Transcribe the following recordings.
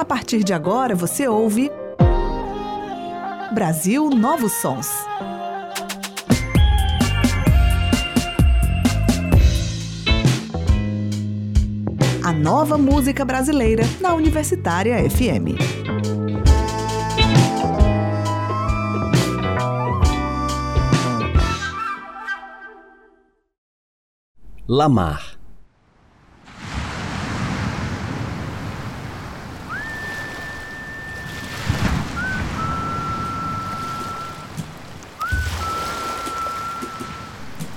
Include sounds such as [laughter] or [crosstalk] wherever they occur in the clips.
A partir de agora você ouve Brasil Novos Sons. A nova música brasileira na Universitária FM. Lamar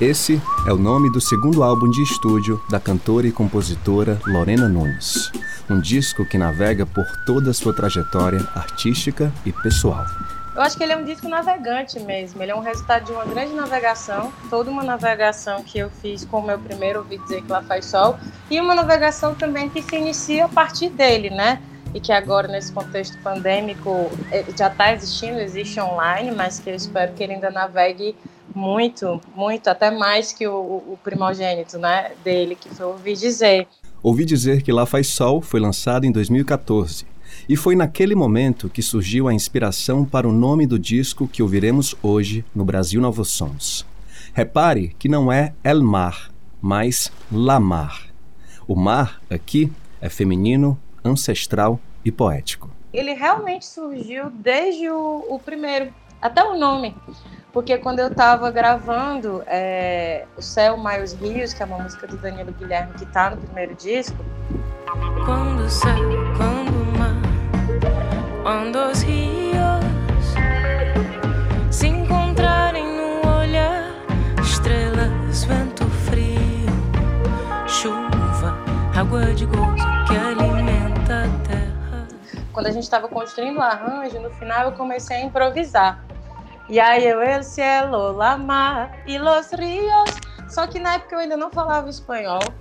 Esse é o nome do segundo álbum de estúdio da cantora e compositora Lorena Nunes. Um disco que navega por toda a sua trajetória artística e pessoal. Eu acho que ele é um disco navegante mesmo. Ele é um resultado de uma grande navegação, toda uma navegação que eu fiz com o meu primeiro Ouvi Dizer Que Lá Faz Sol, e uma navegação também que se inicia a partir dele, né? E que agora, nesse contexto pandêmico, eh, já está existindo, existe online, mas que eu espero que ele ainda navegue muito, muito, até mais que o, o primogênito né, dele, que foi Ouvi Dizer. Ouvi Dizer que Lá Faz Sol foi lançado em 2014. E foi naquele momento que surgiu a inspiração para o nome do disco que ouviremos hoje no Brasil Novos Sons. Repare que não é El Mar, mas Lamar. O mar aqui é feminino, ancestral e poético. Ele realmente surgiu desde o, o primeiro, até o nome. Porque quando eu estava gravando é, O Céu, Mais os Rios, que é uma música do Danilo Guilherme que está no primeiro disco. Quando o céu, quando o mar, quando os rios se encontrarem no olhar, estrelas, vento frio, chuva, água de gozo que alimenta a terra. Quando a gente estava construindo o arranjo, no final eu comecei a improvisar. E aí eu, el cielo, la mar e los rios. Só que na época eu ainda não falava espanhol.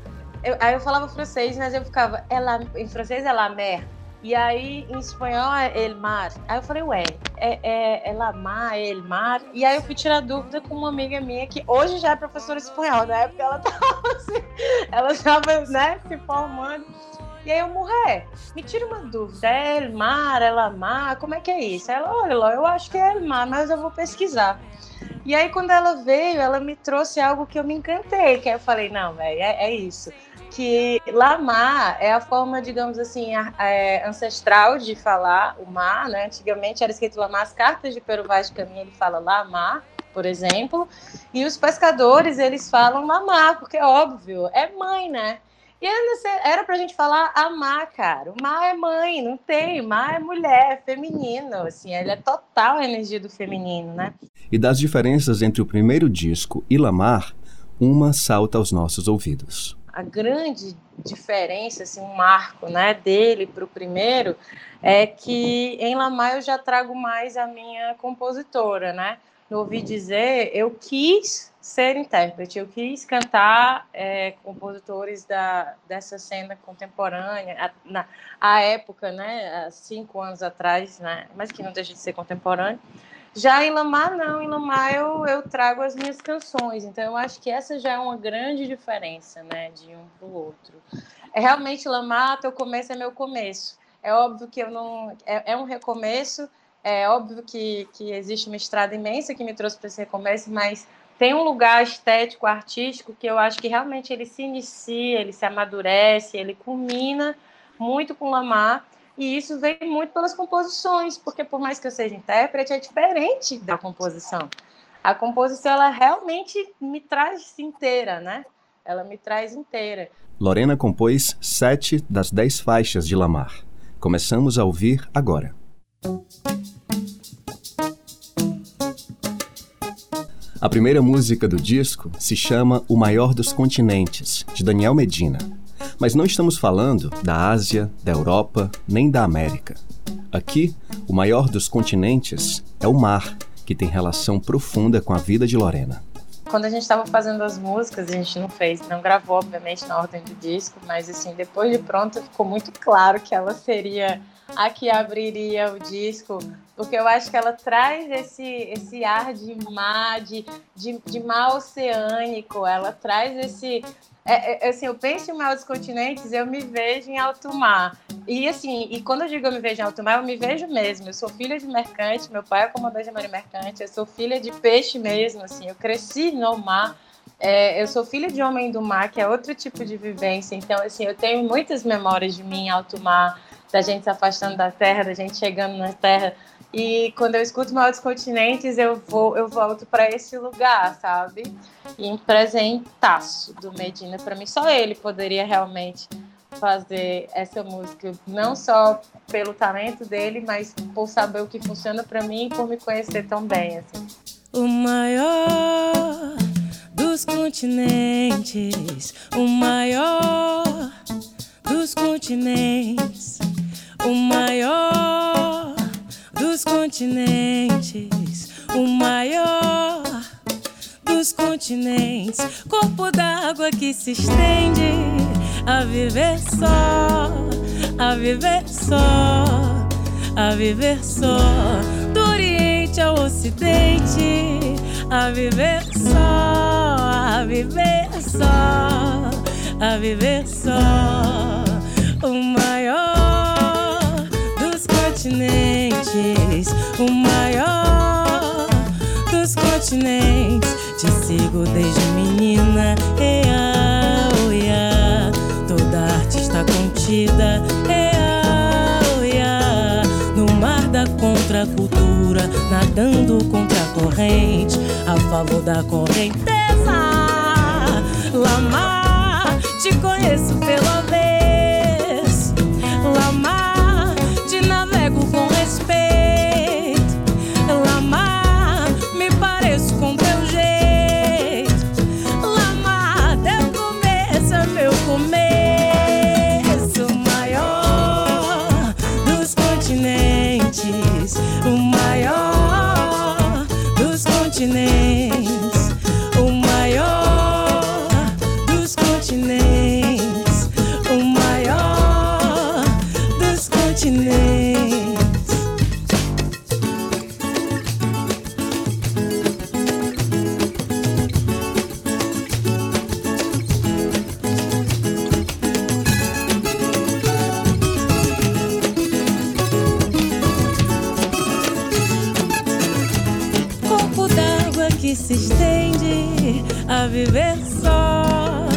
Eu, aí eu falava francês, mas eu ficava, ela, em francês é la mer. E aí em espanhol é el mar. Aí eu falei, ué, é, é, é la mar, é el mar. E aí eu fui tirar dúvida com uma amiga minha que hoje já é professora espanhol. Na época ela [laughs] tava assim, ela estava né, se formando. E aí eu, mulher, me tira uma dúvida, é Elmar, é Lamar, como é que é isso? Ela, olha, Ló, eu acho que é Elmar, mas eu vou pesquisar. E aí quando ela veio, ela me trouxe algo que eu me encantei, que aí eu falei, não, velho, é, é, isso. Que Lamar é a forma, digamos assim, é, ancestral de falar o mar, né? Antigamente era escrito Lamar, as cartas de Peru Vaz de Caminho, ele fala Lamar, por exemplo, e os pescadores, eles falam Lamar, porque é óbvio, é mãe, né? E era pra gente falar amar, cara. O mar é mãe, não tem. Mar é mulher, é feminino. Assim, ele é total a energia do feminino, né? E das diferenças entre o primeiro disco e Lamar, uma salta aos nossos ouvidos. A grande diferença, assim, um marco né, dele para o primeiro, é que em Lamar eu já trago mais a minha compositora, né? No Ouvi Dizer, eu quis ser intérprete. Eu quis cantar é, compositores da, dessa cena contemporânea, a, na a época, né, há cinco anos atrás, né, mas que não deixa de ser contemporâneo. Já em Lamar, não. Em Lamar eu, eu trago as minhas canções. Então, eu acho que essa já é uma grande diferença, né, de um para o outro. É realmente Lamar, teu começo é meu começo. É óbvio que eu não... É, é um recomeço, é óbvio que, que existe uma estrada imensa que me trouxe para esse recomeço, mas tem um lugar estético, artístico, que eu acho que realmente ele se inicia, ele se amadurece, ele culmina muito com Lamar, e isso vem muito pelas composições, porque por mais que eu seja intérprete, é diferente da composição. A composição, ela realmente me traz inteira, né? Ela me traz inteira. Lorena compôs sete das dez faixas de Lamar. Começamos a ouvir agora. A primeira música do disco se chama O Maior dos Continentes, de Daniel Medina. Mas não estamos falando da Ásia, da Europa, nem da América. Aqui, o maior dos continentes é o mar, que tem relação profunda com a vida de Lorena. Quando a gente estava fazendo as músicas, a gente não fez, não gravou, obviamente, na ordem do disco, mas assim, depois de pronto ficou muito claro que ela seria a que abriria o disco, porque eu acho que ela traz esse, esse ar de mar, de, de, de mar oceânico, ela traz esse. É, é, assim, eu penso em mar dos continentes, eu me vejo em alto mar. e assim, e quando eu digo eu me vejo em alto mar, eu me vejo mesmo. Eu sou filha de mercante, meu pai é comandante de marinha mercante, eu sou filha de peixe mesmo, assim. Eu cresci no mar. É, eu sou filha de homem do mar, que é outro tipo de vivência. Então, assim, eu tenho muitas memórias de mim em alto mar, da gente se afastando da terra, da gente chegando na terra. E quando eu escuto Mal dos Continentes, eu vou, eu volto para esse lugar, sabe? E um presentaço do Medina para mim, só ele poderia realmente fazer essa música, não só pelo talento dele, mas por saber o que funciona para mim e por me conhecer tão bem, assim. O maior dos continentes, o maior dos continentes, o maior dos continentes, o maior dos continentes, corpo d'água que se estende a viver só, a viver só, a viver só, do Oriente ao Ocidente, a viver só, a viver só, a viver só, dos continentes, o maior dos continentes, te sigo desde menina. Ea, oh, ea. Toda artista contida. Ea, oh, ea. No mar da contracultura, nadando contra a corrente, a favor da correnteza. Lamar, te conheço pela vez. Se estende a viver só,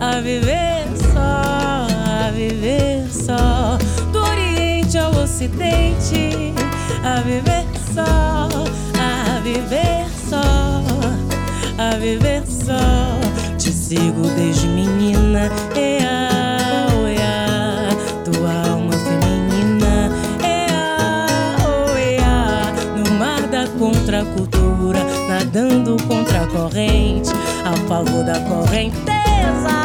a viver só, a viver só. Do Oriente ao Ocidente, a viver só, a viver só, a viver só. Te sigo desde menina, ea, nadando contra a corrente, a favor da correnteza.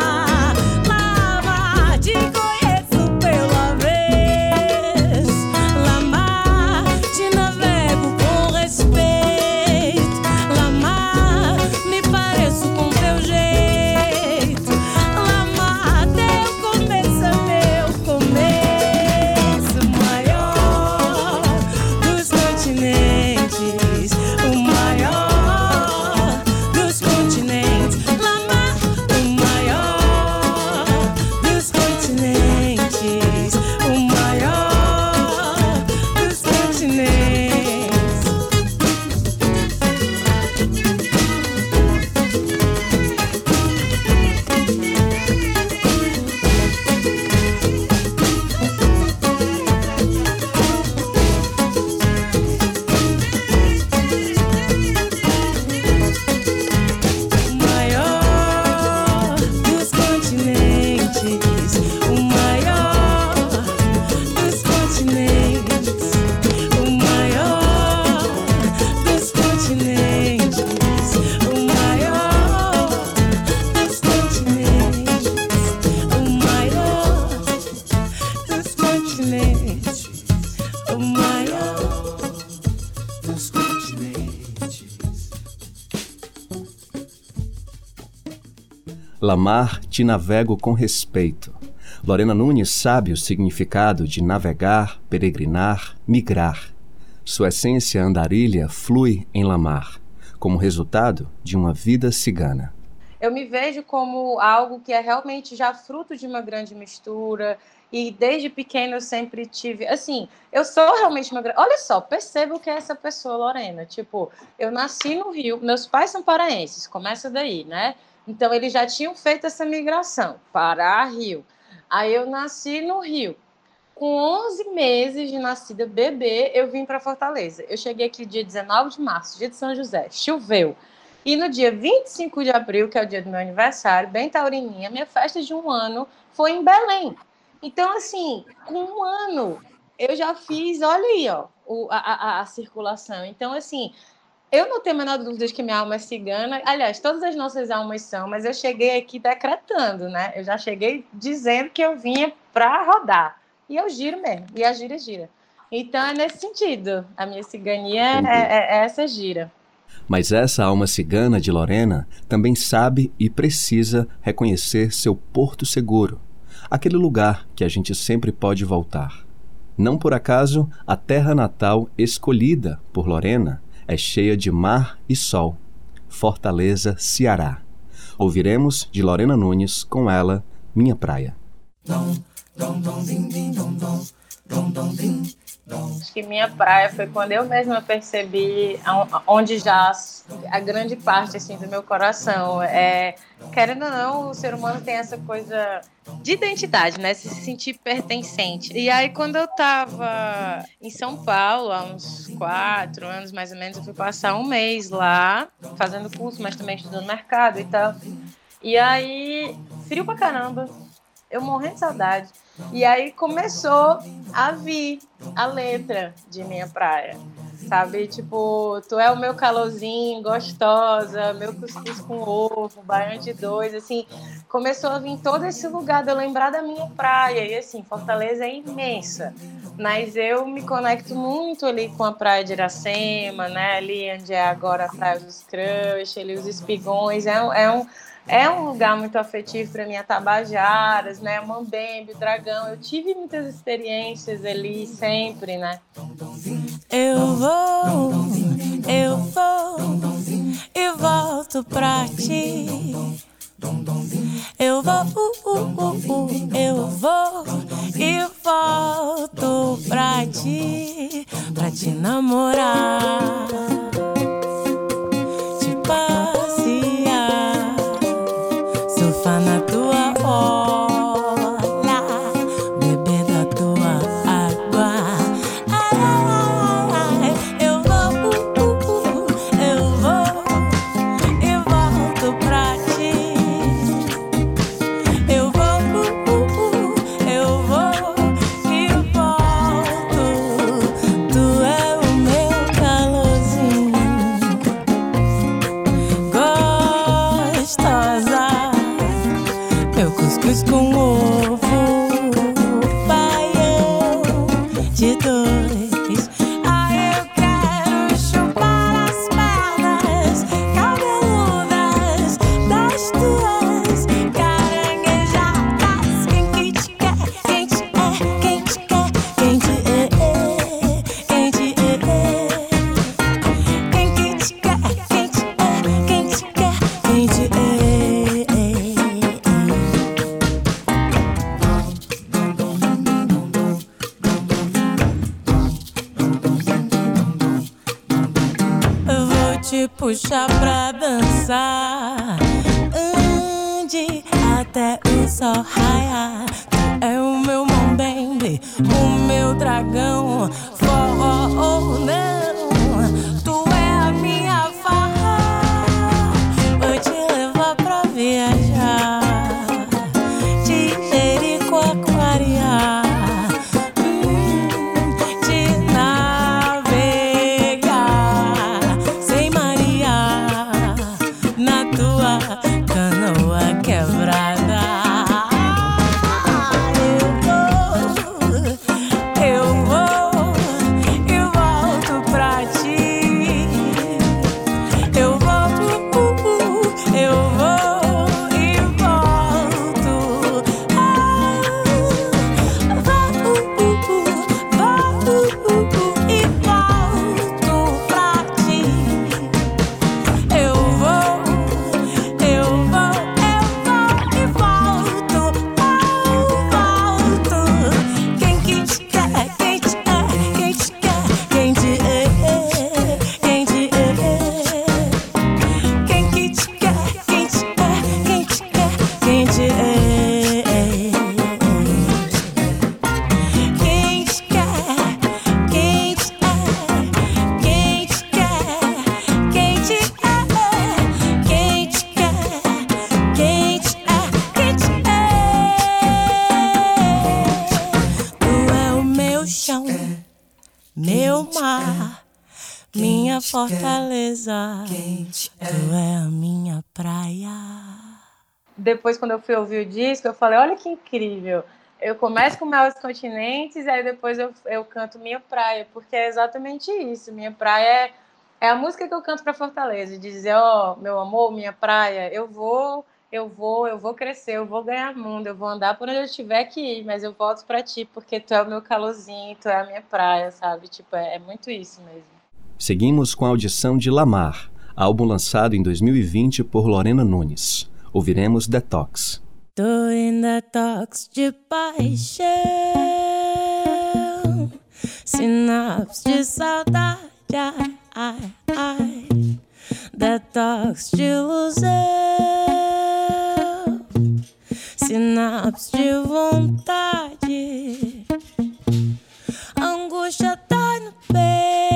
Lamar, te navego com respeito. Lorena Nunes sabe o significado de navegar, peregrinar, migrar. Sua essência andarilha flui em Lamar, como resultado de uma vida cigana. eu me vejo como algo que é realmente já fruto de uma grande mistura. E desde pequena eu sempre tive. Assim, eu sou realmente uma. Olha só, percebo que é essa pessoa, Lorena. Tipo, eu nasci no Rio, meus pais são paraenses, começa daí, né? Então, eles já tinham feito essa migração, Pará, Rio. Aí eu nasci no Rio. Com 11 meses de nascida, bebê, eu vim para Fortaleza. Eu cheguei aqui dia 19 de março, dia de São José. Choveu. E no dia 25 de abril, que é o dia do meu aniversário, bem taurininha, minha festa de um ano foi em Belém. Então, assim, com um ano, eu já fiz, olha aí, ó, a, a, a circulação. Então, assim, eu não tenho a menor dúvida de que minha alma é cigana. Aliás, todas as nossas almas são, mas eu cheguei aqui decretando, né? Eu já cheguei dizendo que eu vinha para rodar. E eu giro mesmo, e a gira gira. Então é nesse sentido. A minha cigania é, é, é essa gira. Mas essa alma cigana de Lorena também sabe e precisa reconhecer seu porto seguro, aquele lugar que a gente sempre pode voltar. Não por acaso, a terra natal escolhida por Lorena é cheia de mar e sol. Fortaleza, Ceará. Ouviremos de Lorena Nunes com ela, Minha Praia. Acho que minha praia foi quando eu mesma percebi onde já a grande parte assim do meu coração é querendo ou não o ser humano tem essa coisa de identidade, né? Se sentir pertencente. E aí quando eu tava em São Paulo há uns quatro anos mais ou menos, eu fui passar um mês lá fazendo curso, mas também estudando mercado e tal. E aí frio pra caramba. Eu morrendo de saudade. E aí começou a vir a letra de Minha Praia. Sabe? Tipo, tu é o meu calorzinho, gostosa, meu cuscuz com ovo, baião de dois, assim. Começou a vir todo esse lugar de eu lembrar da minha praia. E assim, Fortaleza é imensa. Mas eu me conecto muito ali com a praia de Iracema, né? Ali onde é agora a Praia dos Crush, ali os espigões. É, é um é um lugar muito afetivo para mim, a Tabajaras, né? Mambembe, Dragão. Eu tive muitas experiências ali sempre, né? Eu vou, eu vou e volto pra ti. Eu vou, uh, uh, uh, uh, eu vou e volto pra ti, pra te namorar, Fana tua hora. Fortaleza, tu é a minha praia. Depois, quando eu fui ouvir o disco, eu falei: olha que incrível. Eu começo com Mel dos Continentes, aí depois eu, eu canto Minha Praia, porque é exatamente isso. Minha Praia é, é a música que eu canto para Fortaleza, de dizer: ó, oh, meu amor, minha praia, eu vou eu vou, eu vou crescer, eu vou ganhar mundo, eu vou andar por onde eu tiver que ir, mas eu volto para ti porque tu é o meu calorzinho, tu é a minha praia, sabe? Tipo, é, é muito isso mesmo. Seguimos com a audição de Lamar, álbum lançado em 2020 por Lorena Nunes. Ouviremos Detox. Tô em detox de paixão, sinapse de saudade, ai, ai, detox de ilusão sinapse de vontade. Angústia tá no peito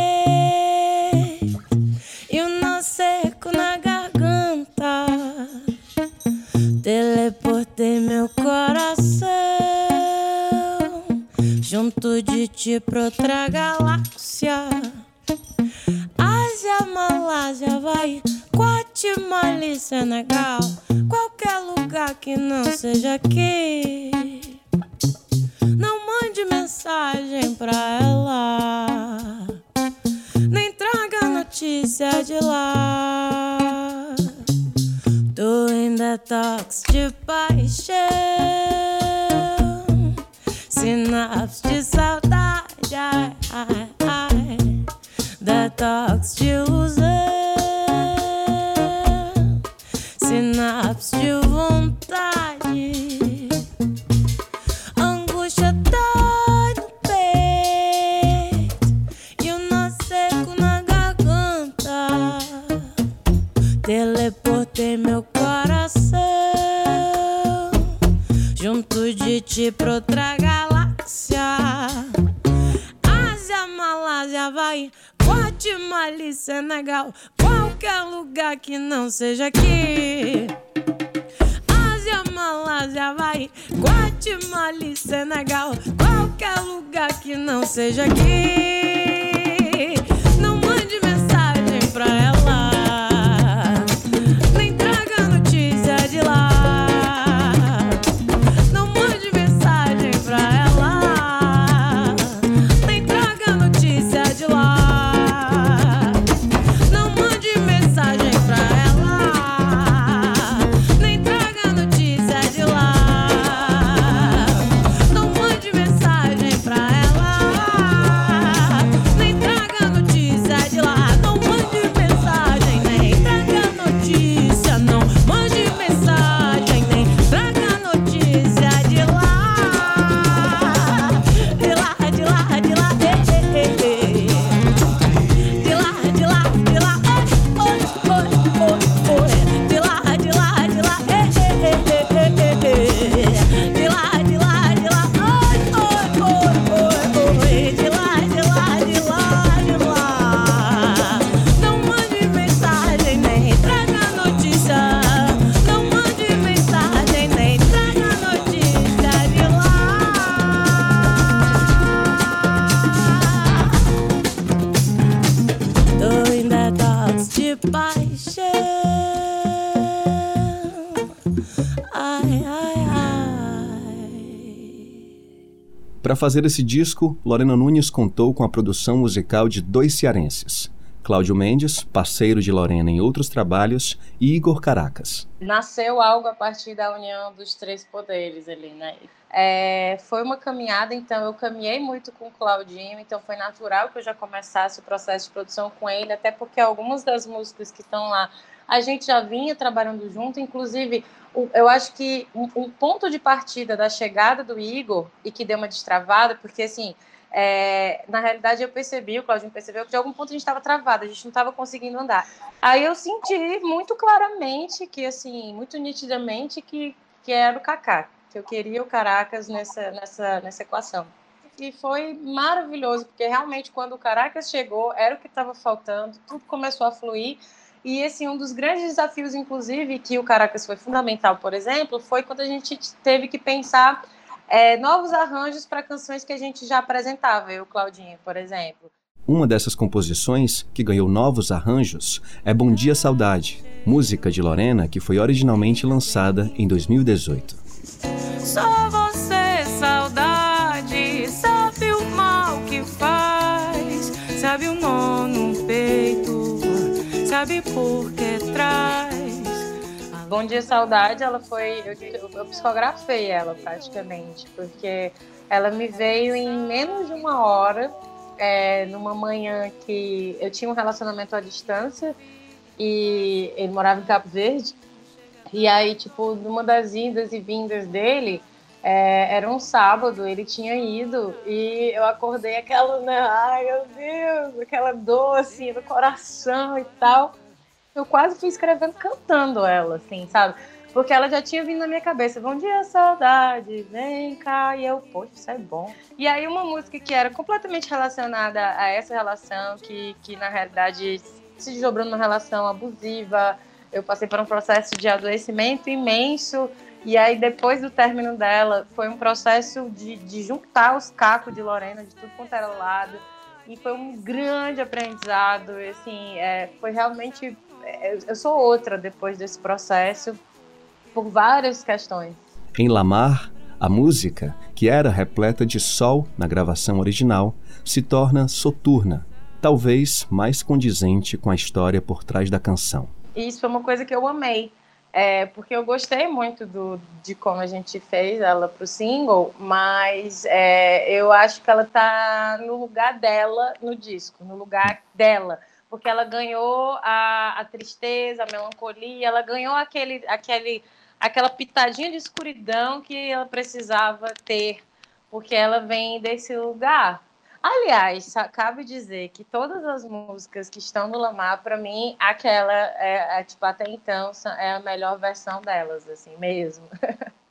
e o nó seco na garganta. Teleportei meu coração junto de ti pra outra galáxia. Ásia, Malásia, vai, Guatemala, Senegal, qualquer lugar que não seja aqui. Mensagem pra ela, nem traga notícia de lá. Tô em detox de paixão, sinapse de saudade. Ai, ai, ai detox de ilusão, sinapse de vontade, ti pra outra galáxia. Ásia, Malásia, vai Guatemala, Senegal, qualquer lugar que não seja aqui. Ásia, Malásia, vai, Guatemala, Senegal, qualquer lugar que não seja aqui. Não mande mensagem pra ela. Para fazer esse disco, Lorena Nunes contou com a produção musical de dois cearenses, Cláudio Mendes, parceiro de Lorena em outros trabalhos, e Igor Caracas. Nasceu algo a partir da união dos três poderes ali, né? É, foi uma caminhada, então eu caminhei muito com o Claudinho, então foi natural que eu já começasse o processo de produção com ele, até porque algumas das músicas que estão lá a gente já vinha trabalhando junto, inclusive eu acho que um, um, ponto de partida da chegada do Igor e que deu uma destravada, porque assim, é, na realidade eu percebi, o Claudinho percebeu que de algum ponto a gente estava travado, a gente não estava conseguindo andar. Aí eu senti muito claramente que, assim, muito nitidamente que, que era o Kaká, que eu queria o Caracas nessa, nessa, nessa equação. E foi maravilhoso, porque realmente quando o Caracas chegou, era o que estava faltando, tudo começou a fluir. E esse um dos grandes desafios, inclusive, que o Caracas foi fundamental, por exemplo, foi quando a gente teve que pensar é, novos arranjos para canções que a gente já apresentava, eu, Claudinha, por exemplo. Uma dessas composições, que ganhou novos arranjos, é Bom Dia Saudade, música de Lorena que foi originalmente lançada em 2018. Sabe por que traz. Bom Dia Saudade, ela foi. Eu, eu, psicografei ela praticamente, porque ela me veio em menos de uma hora, é, numa manhã que eu tinha um relacionamento à distância e ele morava em Cabo Verde. E aí, tipo, numa das idas e vindas dele, é, era um sábado, ele tinha ido e eu acordei aquela, né, ai meu Deus, aquela dor assim no coração e tal. Eu quase fui escrevendo cantando ela, assim, sabe? Porque ela já tinha vindo na minha cabeça, bom dia, saudade, vem cá. E eu, poxa, isso é bom. E aí uma música que era completamente relacionada a essa relação, que, que na realidade se desdobrou numa relação abusiva. Eu passei por um processo de adoecimento imenso. E aí, depois do término dela, foi um processo de, de juntar os cacos de Lorena de tudo quanto era lado. E foi um grande aprendizado. Assim, é, foi realmente. é, Eu sou outra depois desse processo, por várias questões. Em Lamar, a música, que era repleta de sol na gravação original, se torna soturna, talvez mais condizente com a história por trás da canção. E isso foi uma coisa que eu amei. É, porque eu gostei muito do, de como a gente fez ela pro single, mas é, eu acho que ela tá no lugar dela no disco, no lugar dela. Porque ela ganhou a, a tristeza, a melancolia, ela ganhou aquele, aquele, aquela pitadinha de escuridão que ela precisava ter, porque ela vem desse lugar. Aliás, cabe dizer que todas as músicas que estão no Lamar, para mim, aquela é, é, tipo até então é a melhor versão delas, assim mesmo. [laughs]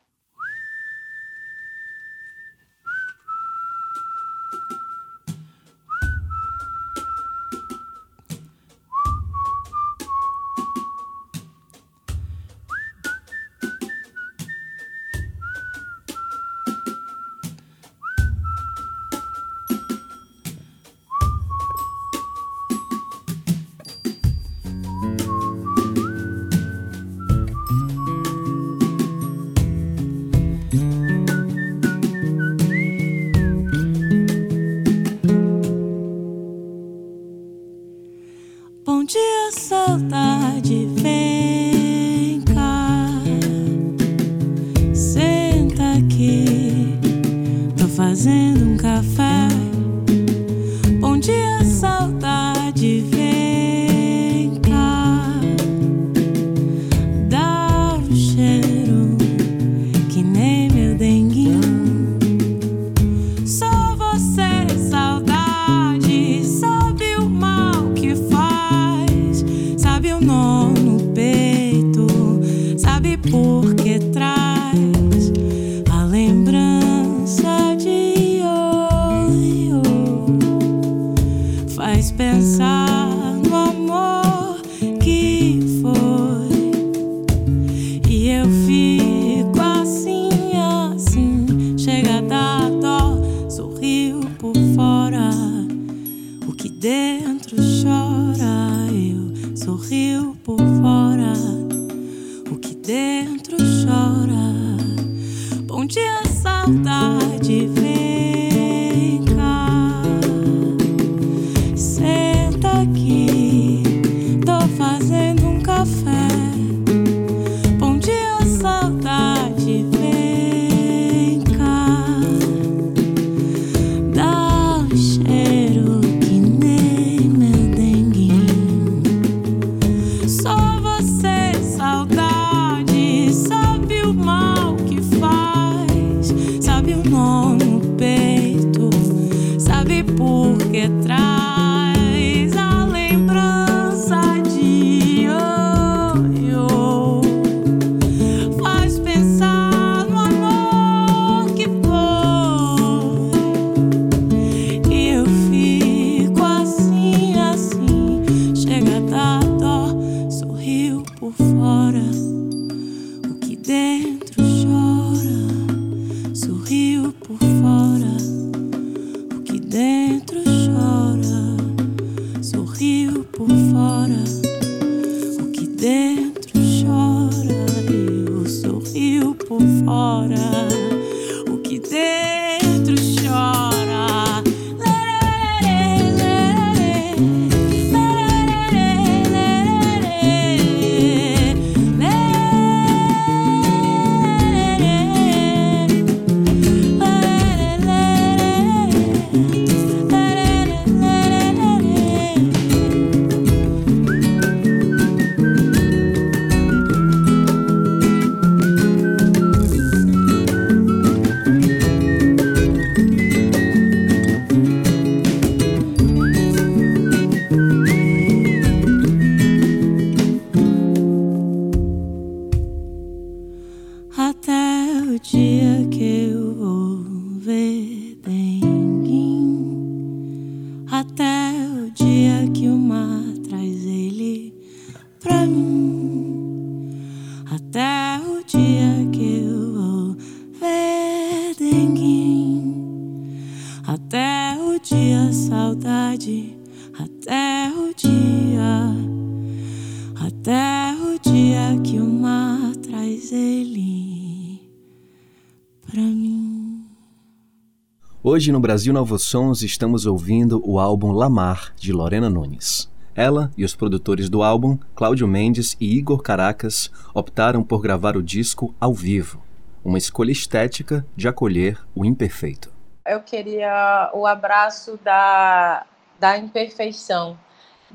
Hoje no Brasil Novos Sons estamos ouvindo o álbum Lamar, de Lorena Nunes. Ela e os produtores do álbum, Cláudio Mendes e Igor Caracas, optaram por gravar o disco ao vivo, uma escolha estética de acolher o imperfeito. Eu queria o abraço da, da imperfeição.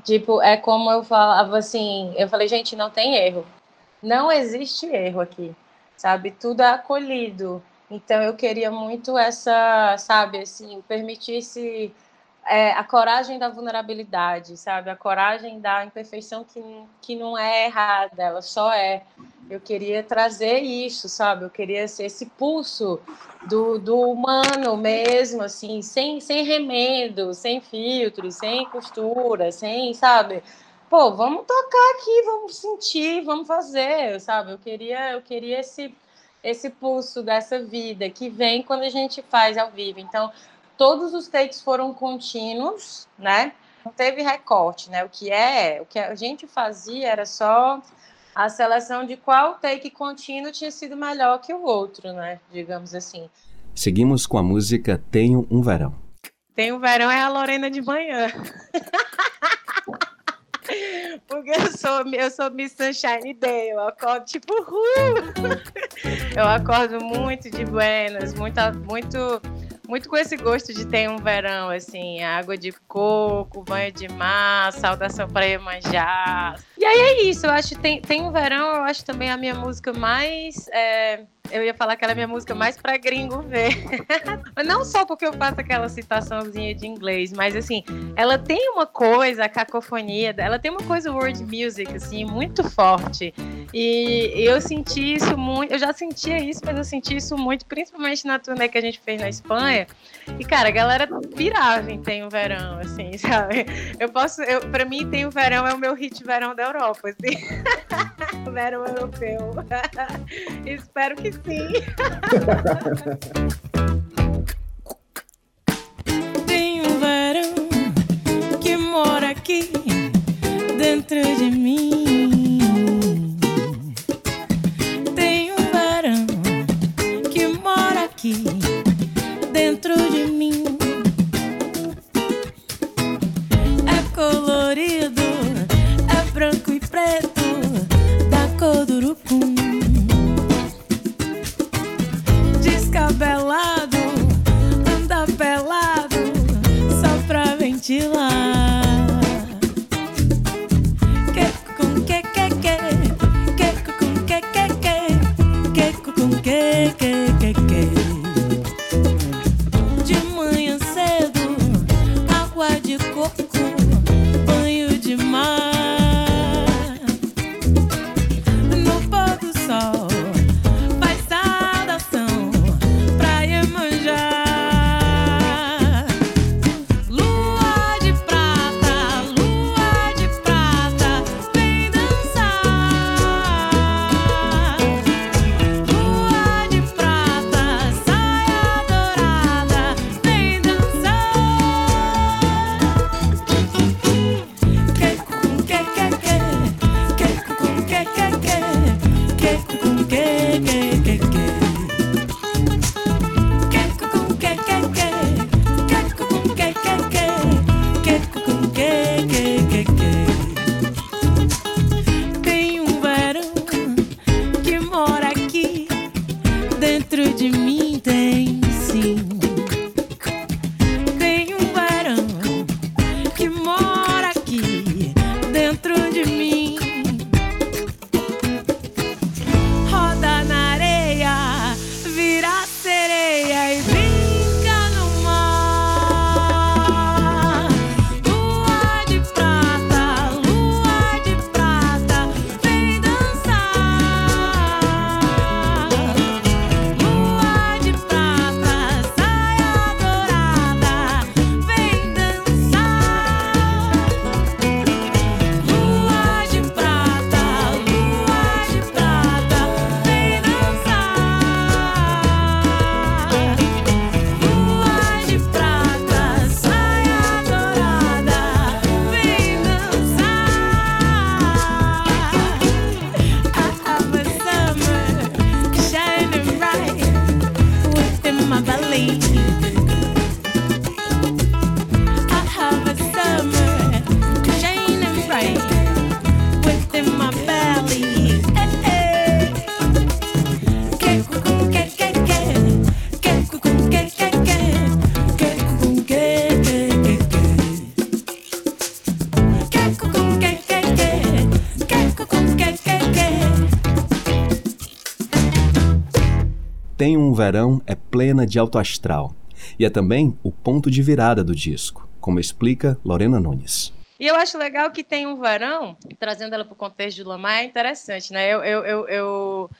Tipo, é como eu falava assim, eu falei, gente, não tem erro. Não existe erro aqui, sabe? Tudo é acolhido. Então eu queria muito essa, sabe, assim, permitisse é, a coragem da vulnerabilidade, sabe? A coragem da imperfeição que, que não é errada, ela só é. Eu queria trazer isso, sabe? Eu queria ser esse pulso do, do humano mesmo, assim, sem, sem remendo, sem filtro, sem costura, sem, sabe? Pô, vamos tocar aqui, vamos sentir, vamos fazer, sabe? Eu queria, eu queria esse esse pulso dessa vida que vem quando a gente faz ao vivo. Então, todos os takes foram contínuos, né? Não teve recorte, né? O que é, o que a gente fazia era só a seleção de qual take contínuo tinha sido melhor que o outro, né? Digamos assim. Seguimos com a música Tenho um Verão. Tem o verão é a Lorena de manhã. [laughs] Porque eu sou, eu sou Miss Sunshine Day, eu acordo tipo, uhul! Eu acordo muito de buenas, muito, muito, muito com esse gosto de ter um verão, assim, água de coco, banho de mar, saudação para Iemanjá. E aí é isso, eu acho tem, tem um verão, eu acho também a minha música mais... é, eu ia falar que ela é minha música mais pra gringo ver. [laughs] não só porque eu faço aquela citaçãozinha de inglês, mas assim, ela tem uma coisa, a cacofonia, ela tem uma coisa world music, assim, muito forte. E eu senti isso muito, eu já sentia isso, mas eu senti isso muito, principalmente na turnê que a gente fez na Espanha. E, cara, a galera pirava em Tem o Verão, assim, [laughs] sabe? Eu posso, eu, pra mim, Tem o Verão é o meu hit verão da Europa, assim. [laughs] verão europeu. Espero que sim. Tem um verão que mora aqui dentro de mim. Tem Verão é plena de alto astral e é também o ponto de virada do disco, como explica Lorena Nunes. E eu acho legal que tem um varão, trazendo ela para o contexto de Lamar, é interessante, né? Eu, eu, eu, eu,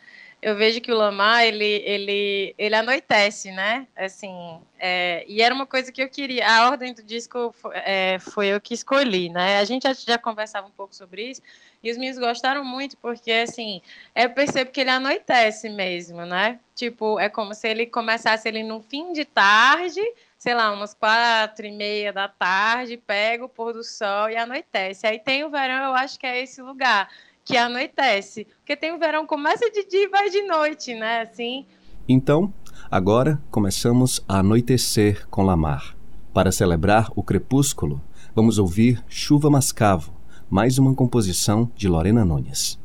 eu vejo que o Lamar, ele, ele, ele anoitece, né? Assim, é, e era uma coisa que eu queria. A ordem do disco fo- é, foi eu que escolhi, né? A gente já, já conversava um pouco sobre isso, e os meninos gostaram muito, porque, assim, eu percebo que ele anoitece mesmo, né? Tipo, é como se ele começasse ele no fim de tarde, sei lá, umas quatro e meia da tarde, pega o pôr do sol e anoitece. Aí tem o verão, eu acho que é esse lugar que anoitece. Porque tem o verão, começa de dia e vai de noite, né? Assim, Então, agora começamos a anoitecer com Lamar. Para celebrar o crepúsculo, vamos ouvir Chuva Mascavo, mais uma composição de Lorena Nunes.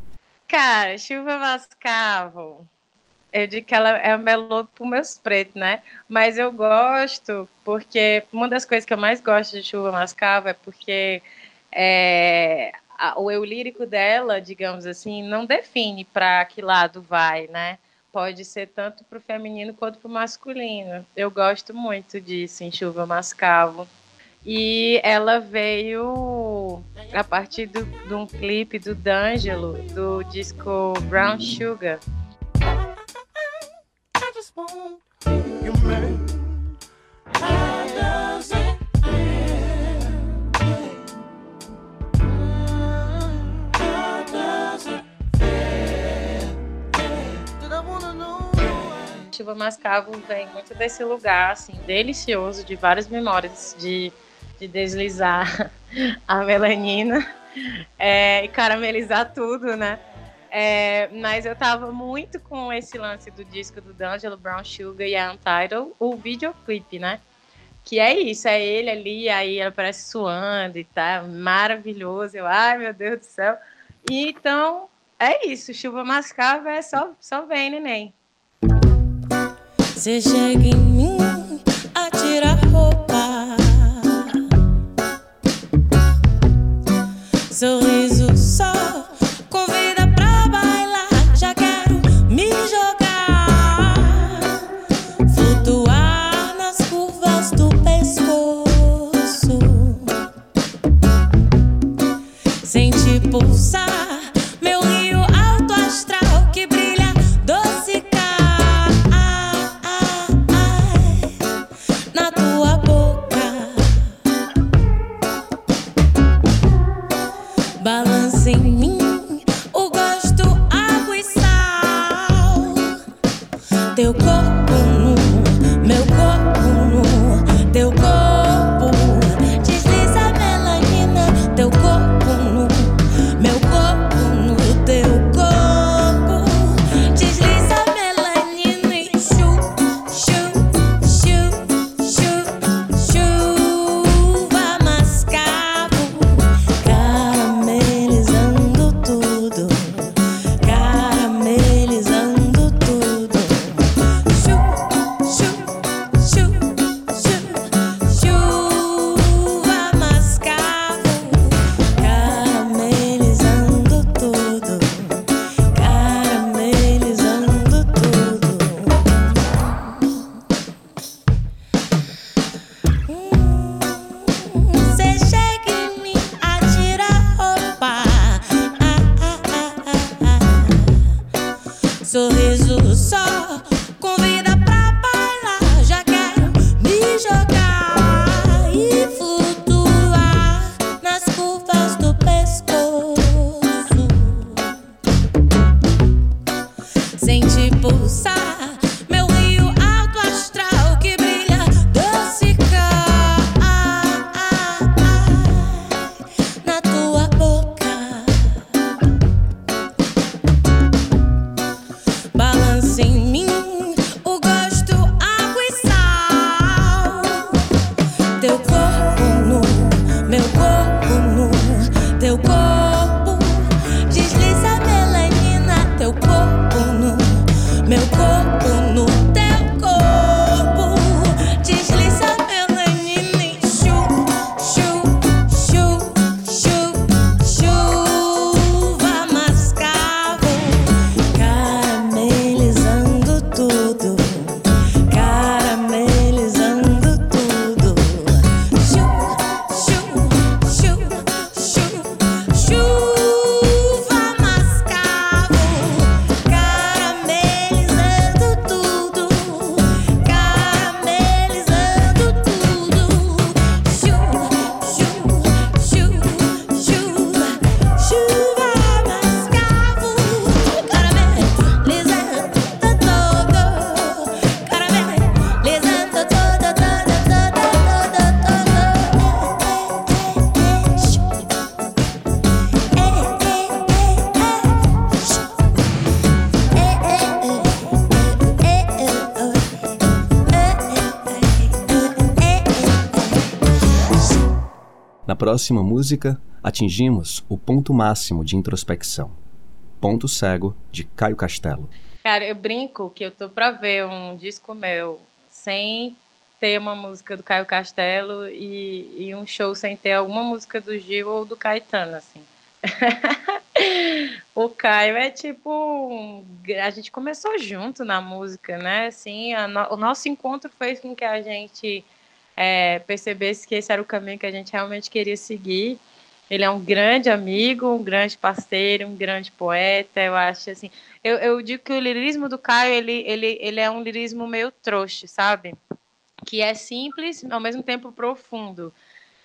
Cara, chuva mascavo. Eu digo que ela é melô para meus pretos, né? Mas eu gosto porque uma das coisas que eu mais gosto de chuva mascavo é porque é, a- o eu lírico dela, digamos assim, não define para que lado vai, né? Pode ser tanto para o feminino quanto para o masculino. Eu gosto muito disso em chuva mascavo. E ela veio a partir do- de um clipe do D'Angelo, do disco Brown Sugar. Chuva Mascavo vem muito desse lugar, assim, delicioso, de várias memórias de, de deslizar [laughs] a melanina é, e caramelizar tudo, né? É, mas eu tava muito com esse lance do disco do D'Angelo Brown Sugar e a Untitled, o videoclipe, né? Que é isso, é ele ali, aí ela parece suando e tá maravilhoso. Eu, ai meu Deus do céu. E então, é isso, chuva mascava é só, só vem, neném. Você chega em mim a roupa. so próxima música, atingimos o ponto máximo de introspecção. Ponto Cego, de Caio Castelo. Cara, eu brinco que eu tô pra ver um disco meu sem ter uma música do Caio Castelo e, e um show sem ter alguma música do Gil ou do Caetano, assim. [laughs] o Caio é tipo. A gente começou junto na música, né? Assim, no- o nosso encontro fez com que a gente é, percebesse que esse era o caminho que a gente realmente queria seguir. Ele é um grande amigo, um grande parceiro, um grande poeta. Eu acho assim. Eu, eu digo que o lirismo do Caio ele, ele, ele é um lirismo meio trouxa, sabe? Que é simples, ao mesmo tempo profundo.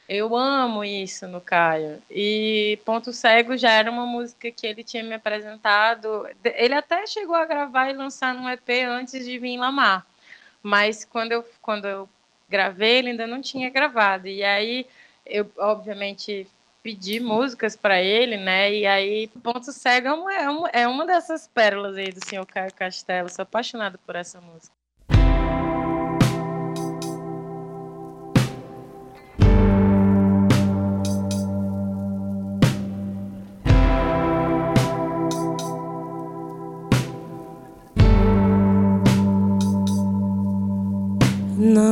Eu amo isso no Caio. E Ponto Cego já era uma música que ele tinha me apresentado. Ele até chegou a gravar e lançar num EP antes de vir Lamar. Mas quando eu, quando eu gravei, ele ainda não tinha gravado. E aí eu, obviamente, pedi músicas para ele, né? E aí Ponto Cego é uma, é uma, é uma dessas pérolas aí do senhor Caio Castelo. Sou apaixonada por essa música.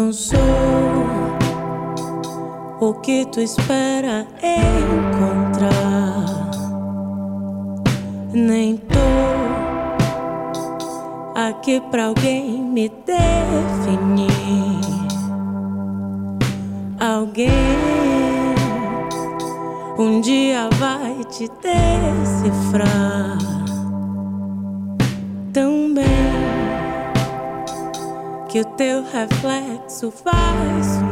Não sou o que tu espera encontrar, nem tô aqui pra alguém me definir. Alguém um dia vai te decifrar. Tão que o teu reflexo vai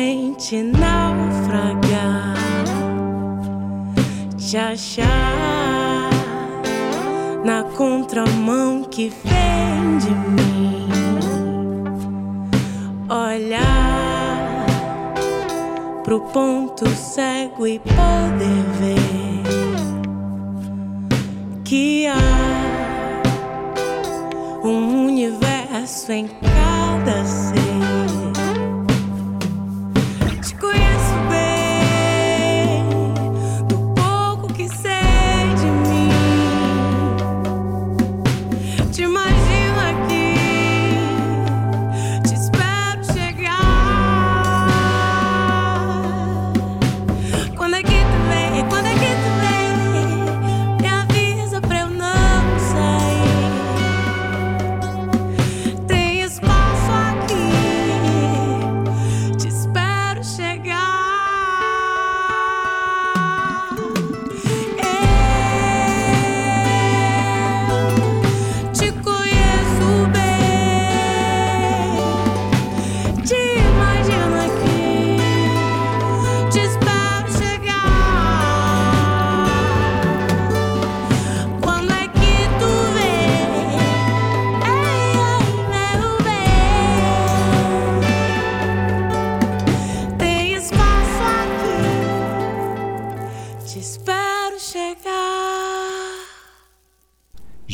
corrente, naufragar, te achar na contramão que vem de mim. Olhar pro ponto cego e poder ver que há um universo em cada ser.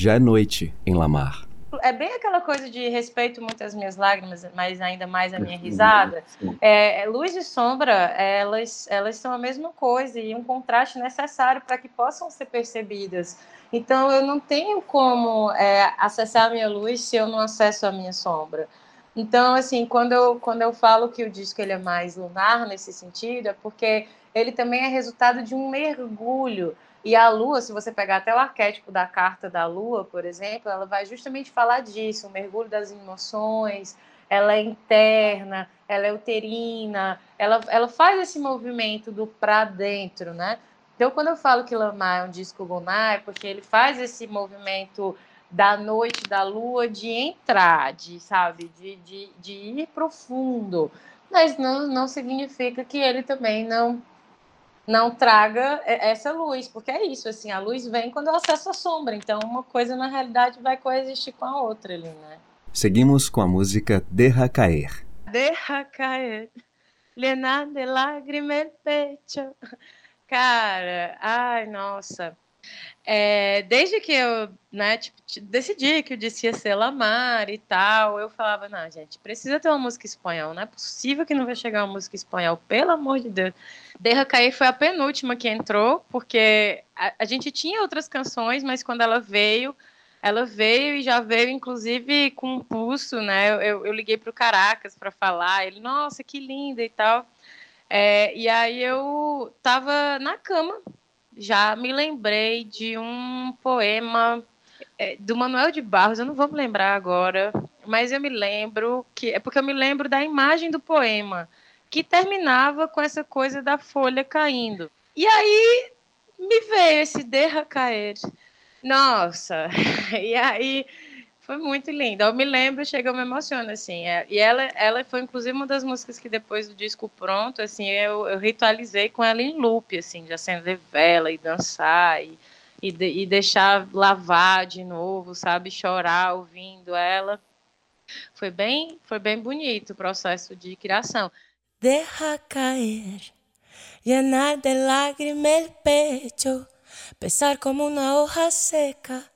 Já é noite em Lamar. É bem aquela coisa de respeito muito às minhas lágrimas, mas ainda mais a minha risada. É, luz e sombra, elas, elas são a mesma coisa e um contraste necessário para que possam ser percebidas. Então, eu não tenho como é, acessar a minha luz se eu não acesso a minha sombra. Então, assim, quando eu, quando eu falo que o disco ele é mais lunar nesse sentido, é porque ele também é resultado de um mergulho. E a lua, se você pegar até o arquétipo da carta da lua, por exemplo, ela vai justamente falar disso, o mergulho das emoções, ela é interna, ela é uterina, ela, ela faz esse movimento do para dentro, né? Então, quando eu falo que Lamar é um disco lunar, é porque ele faz esse movimento da noite, da lua, de entrar, de, sabe, de, de, de ir profundo. Mas não, não significa que ele também não não traga essa luz, porque é isso, assim, a luz vem quando eu acesso a sombra, então uma coisa na realidade vai coexistir com a outra ali, né? Seguimos com a música Derra Caer. Deja caer, llenar de lágrimas el pecho. Cara, ai, nossa. É, desde que eu, né, tipo, decidi que o disse ia ser Lamar e tal, eu falava, não, gente, precisa ter uma música espanhol, não é possível que não vai chegar uma música espanhol, pelo amor de Deus. Derra Cair foi a penúltima que entrou, porque a, a gente tinha outras canções, mas quando ela veio, ela veio e já veio, inclusive, com um pulso, né? Eu, eu, eu liguei para o Caracas para falar, ele, nossa, que linda e tal. É, e aí eu tava na cama, já me lembrei de um poema é, do Manuel de Barros, eu não vou me lembrar agora, mas eu me lembro que é porque eu me lembro da imagem do poema que terminava com essa coisa da folha caindo. E aí me veio esse derra cair. Nossa, [laughs] e aí foi muito lindo. Eu me lembro, chega, eu me emociono, assim. é, e ela, ela foi, inclusive, uma das músicas que depois do disco pronto, assim, eu, eu ritualizei com ela em loop, assim, de acender vela e dançar e, e, de- e deixar lavar de novo, sabe? Chorar ouvindo ela. Foi bem, foi bem bonito o processo de criação. Deja caer, llenar de lágrimas el pecho, pesar como una hoja seca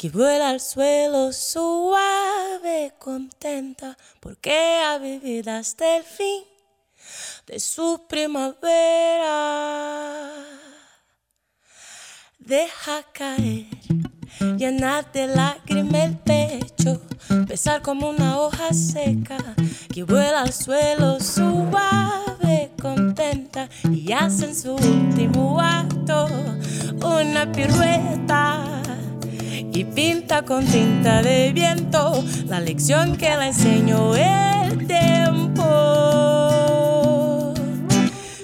que vuela al suelo suave, contenta, porque ha vivido hasta el fin de su primavera. Deja caer, llenar de lágrimas el pecho, pesar como una hoja seca que vuela al suelo suave, contenta y hace en su último acto una pirueta y pinta con tinta de viento la lección que le enseñó el tiempo.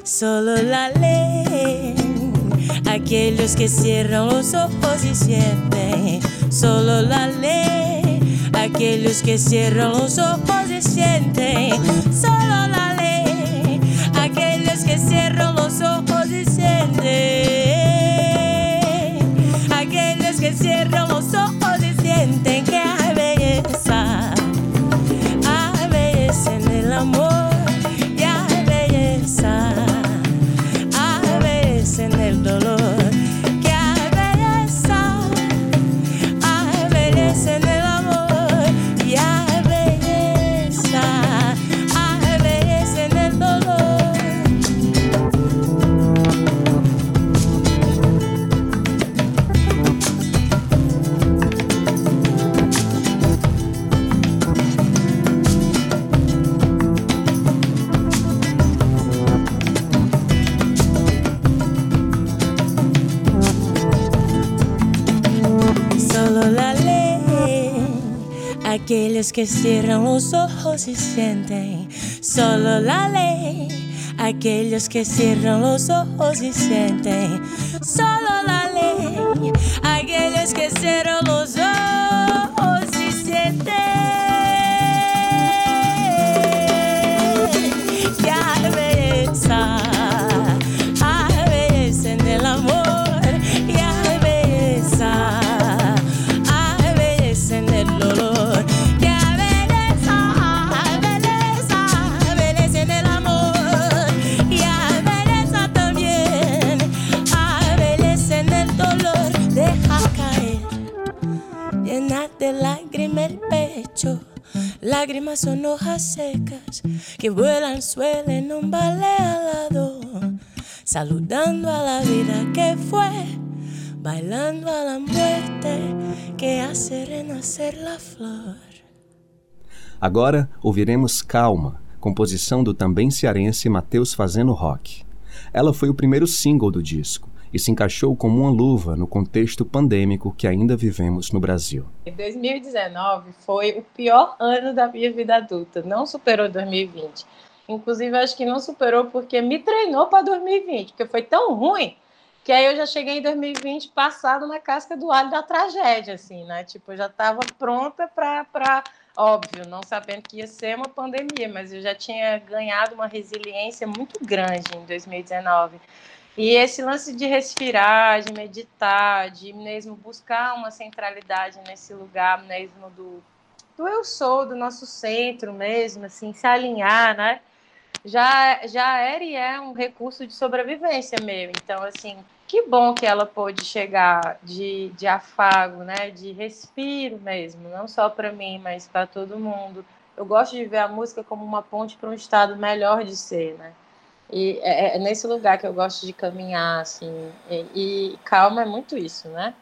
Solo la leen aquellos que cierran los ojos y sienten. Solo la leen aquellos que cierran los ojos y sienten. Solo la leen aquellos que cierran los ojos y sienten. Aquellos que cierran los ojos y sienten. Solo la leen aquellos que cierran los ojos y sienten. Solo la leen aquellos que cierran los ojos Lágrimas son hojas secas que vuelan, suelen un ballet alado, saludando a la vida que fue, bailando a la muerte que hace renacer la flor. Agora ouviremos Calma, composição do também cearense Matheus Fazendo Rock. Ela foi o primeiro single do disco e se encaixou como uma luva no contexto pandêmico que ainda vivemos no Brasil. 2019 foi o pior ano da minha vida adulta, não superou 2020. Inclusive, acho que não superou porque me treinou para 2020, porque foi tão ruim Que aí eu já cheguei em 2020 passado na casca do alho da tragédia, assim, né? Tipo, eu já estava pronta para, óbvio, não sabendo que ia ser uma pandemia, mas eu já tinha ganhado uma resiliência muito grande em 2019. E esse lance de respirar, de meditar, de mesmo buscar uma centralidade nesse lugar mesmo do, do eu sou, do nosso centro mesmo, assim, se alinhar, né? Já, já era e é um recurso de sobrevivência mesmo. Então, assim, que bom que ela pôde chegar de, de afago, né? De respiro mesmo, não só para mim, mas para todo mundo. Eu gosto de ver a música como uma ponte para um estado melhor de ser, né? E é, é nesse lugar que eu gosto de caminhar, assim. E, e calma é muito isso, né?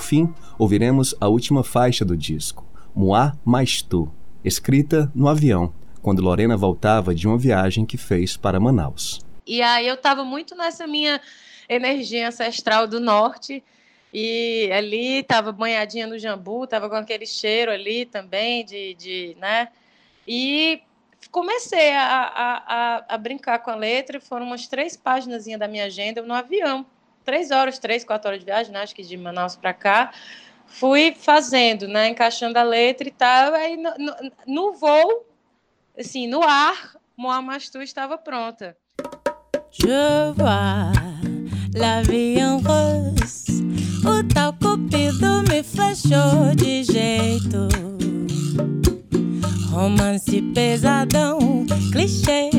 Fim, ouviremos a última faixa do disco, Moi Mais Tu, escrita no avião, quando Lorena voltava de uma viagem que fez para Manaus. E aí eu estava muito nessa minha energia ancestral do norte. E ali estava banhadinha no jambu, estava com aquele cheiro ali também de, de né? E comecei a, a, a, a brincar com a letra foram umas três páginas da minha agenda no avião. Três horas, três, quatro horas de viagem, né? acho que de Manaus para cá. Fui fazendo, né? Encaixando a letra e tal. Aí no, no, no voo, assim, no ar, Moamastu estava pronta. Je vois en rose. O tal cupido me flechou de jeito. Romance pesadão, clichê.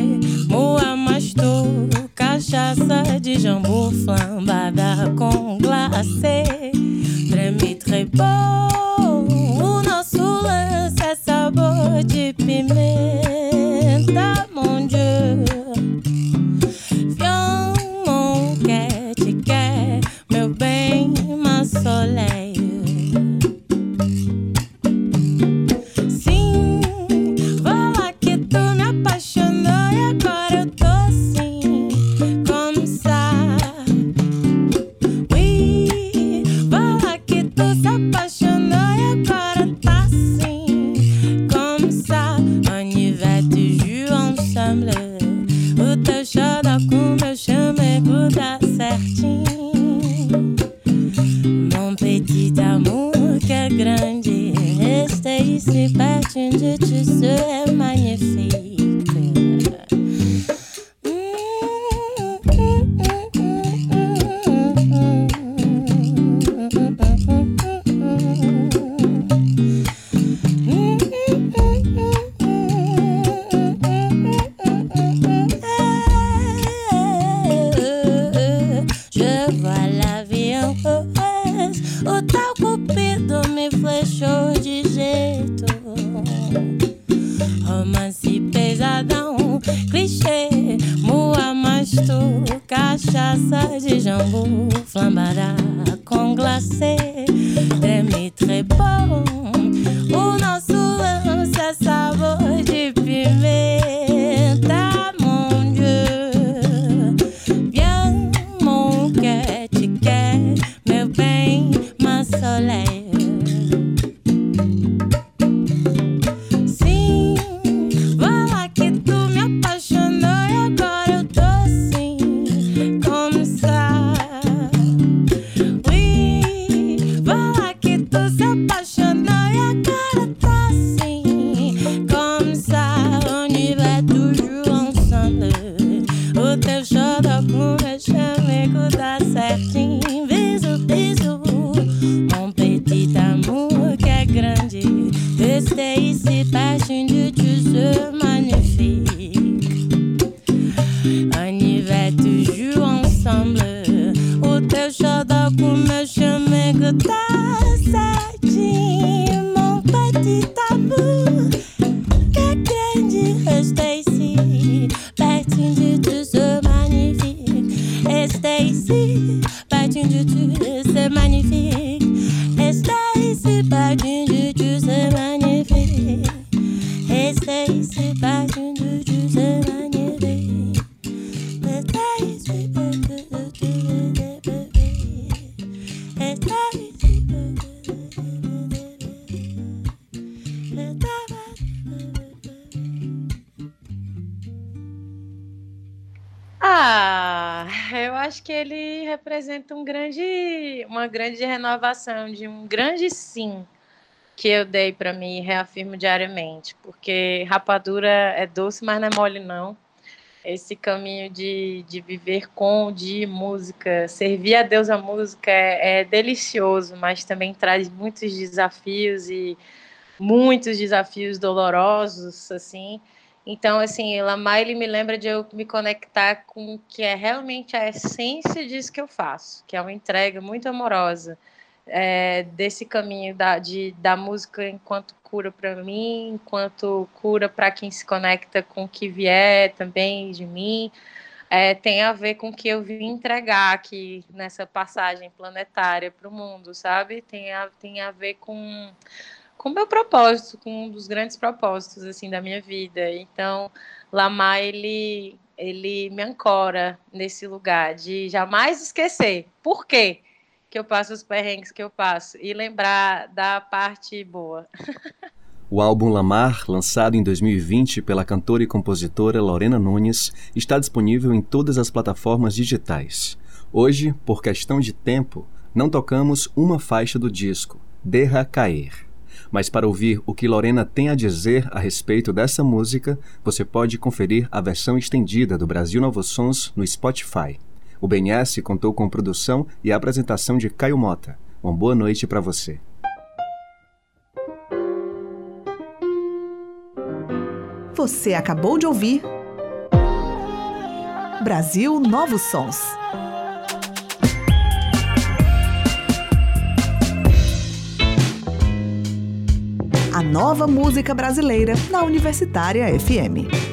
Moa mas tu, cachaça de jambu flambada com glacê. Treme trepou, o nosso lance grande, renovação de um grande sim que eu dei para mim e reafirmo diariamente, porque rapadura é doce, mas não é mole não. Esse caminho de, de viver com, de música, servir a Deus a música é, é delicioso, mas também traz muitos desafios e muitos desafios dolorosos, assim. Então, assim, Lamar, ele me lembra de eu me conectar com o que é realmente a essência disso que eu faço, que é uma entrega muito amorosa é, desse caminho da, de, da música enquanto cura para mim, enquanto cura para quem se conecta com o que vier também de mim. é, tem a ver com o que eu vim entregar aqui nessa passagem planetária para o mundo, sabe? Tem a, tem a ver com com o meu propósito, com um dos grandes propósitos assim da minha vida. Então, Lamar ele ele me ancora nesse lugar de jamais esquecer. Por quê? Que eu passo os perrengues que eu passo e lembrar da parte boa. O álbum Lamar, lançado em 2020 pela cantora e compositora Lorena Nunes, está disponível em todas as plataformas digitais. Hoje, por questão de tempo, não tocamos uma faixa do disco, Derra Cair. Mas para ouvir o que Lorena tem a dizer a respeito dessa música, você pode conferir a versão estendida do Brasil Novos Sons no Spotify. O BNS contou com produção e apresentação de Caio Mota. Uma boa noite para você. Você acabou de ouvir Brasil Novos Sons. A nova música brasileira na Universitária FM.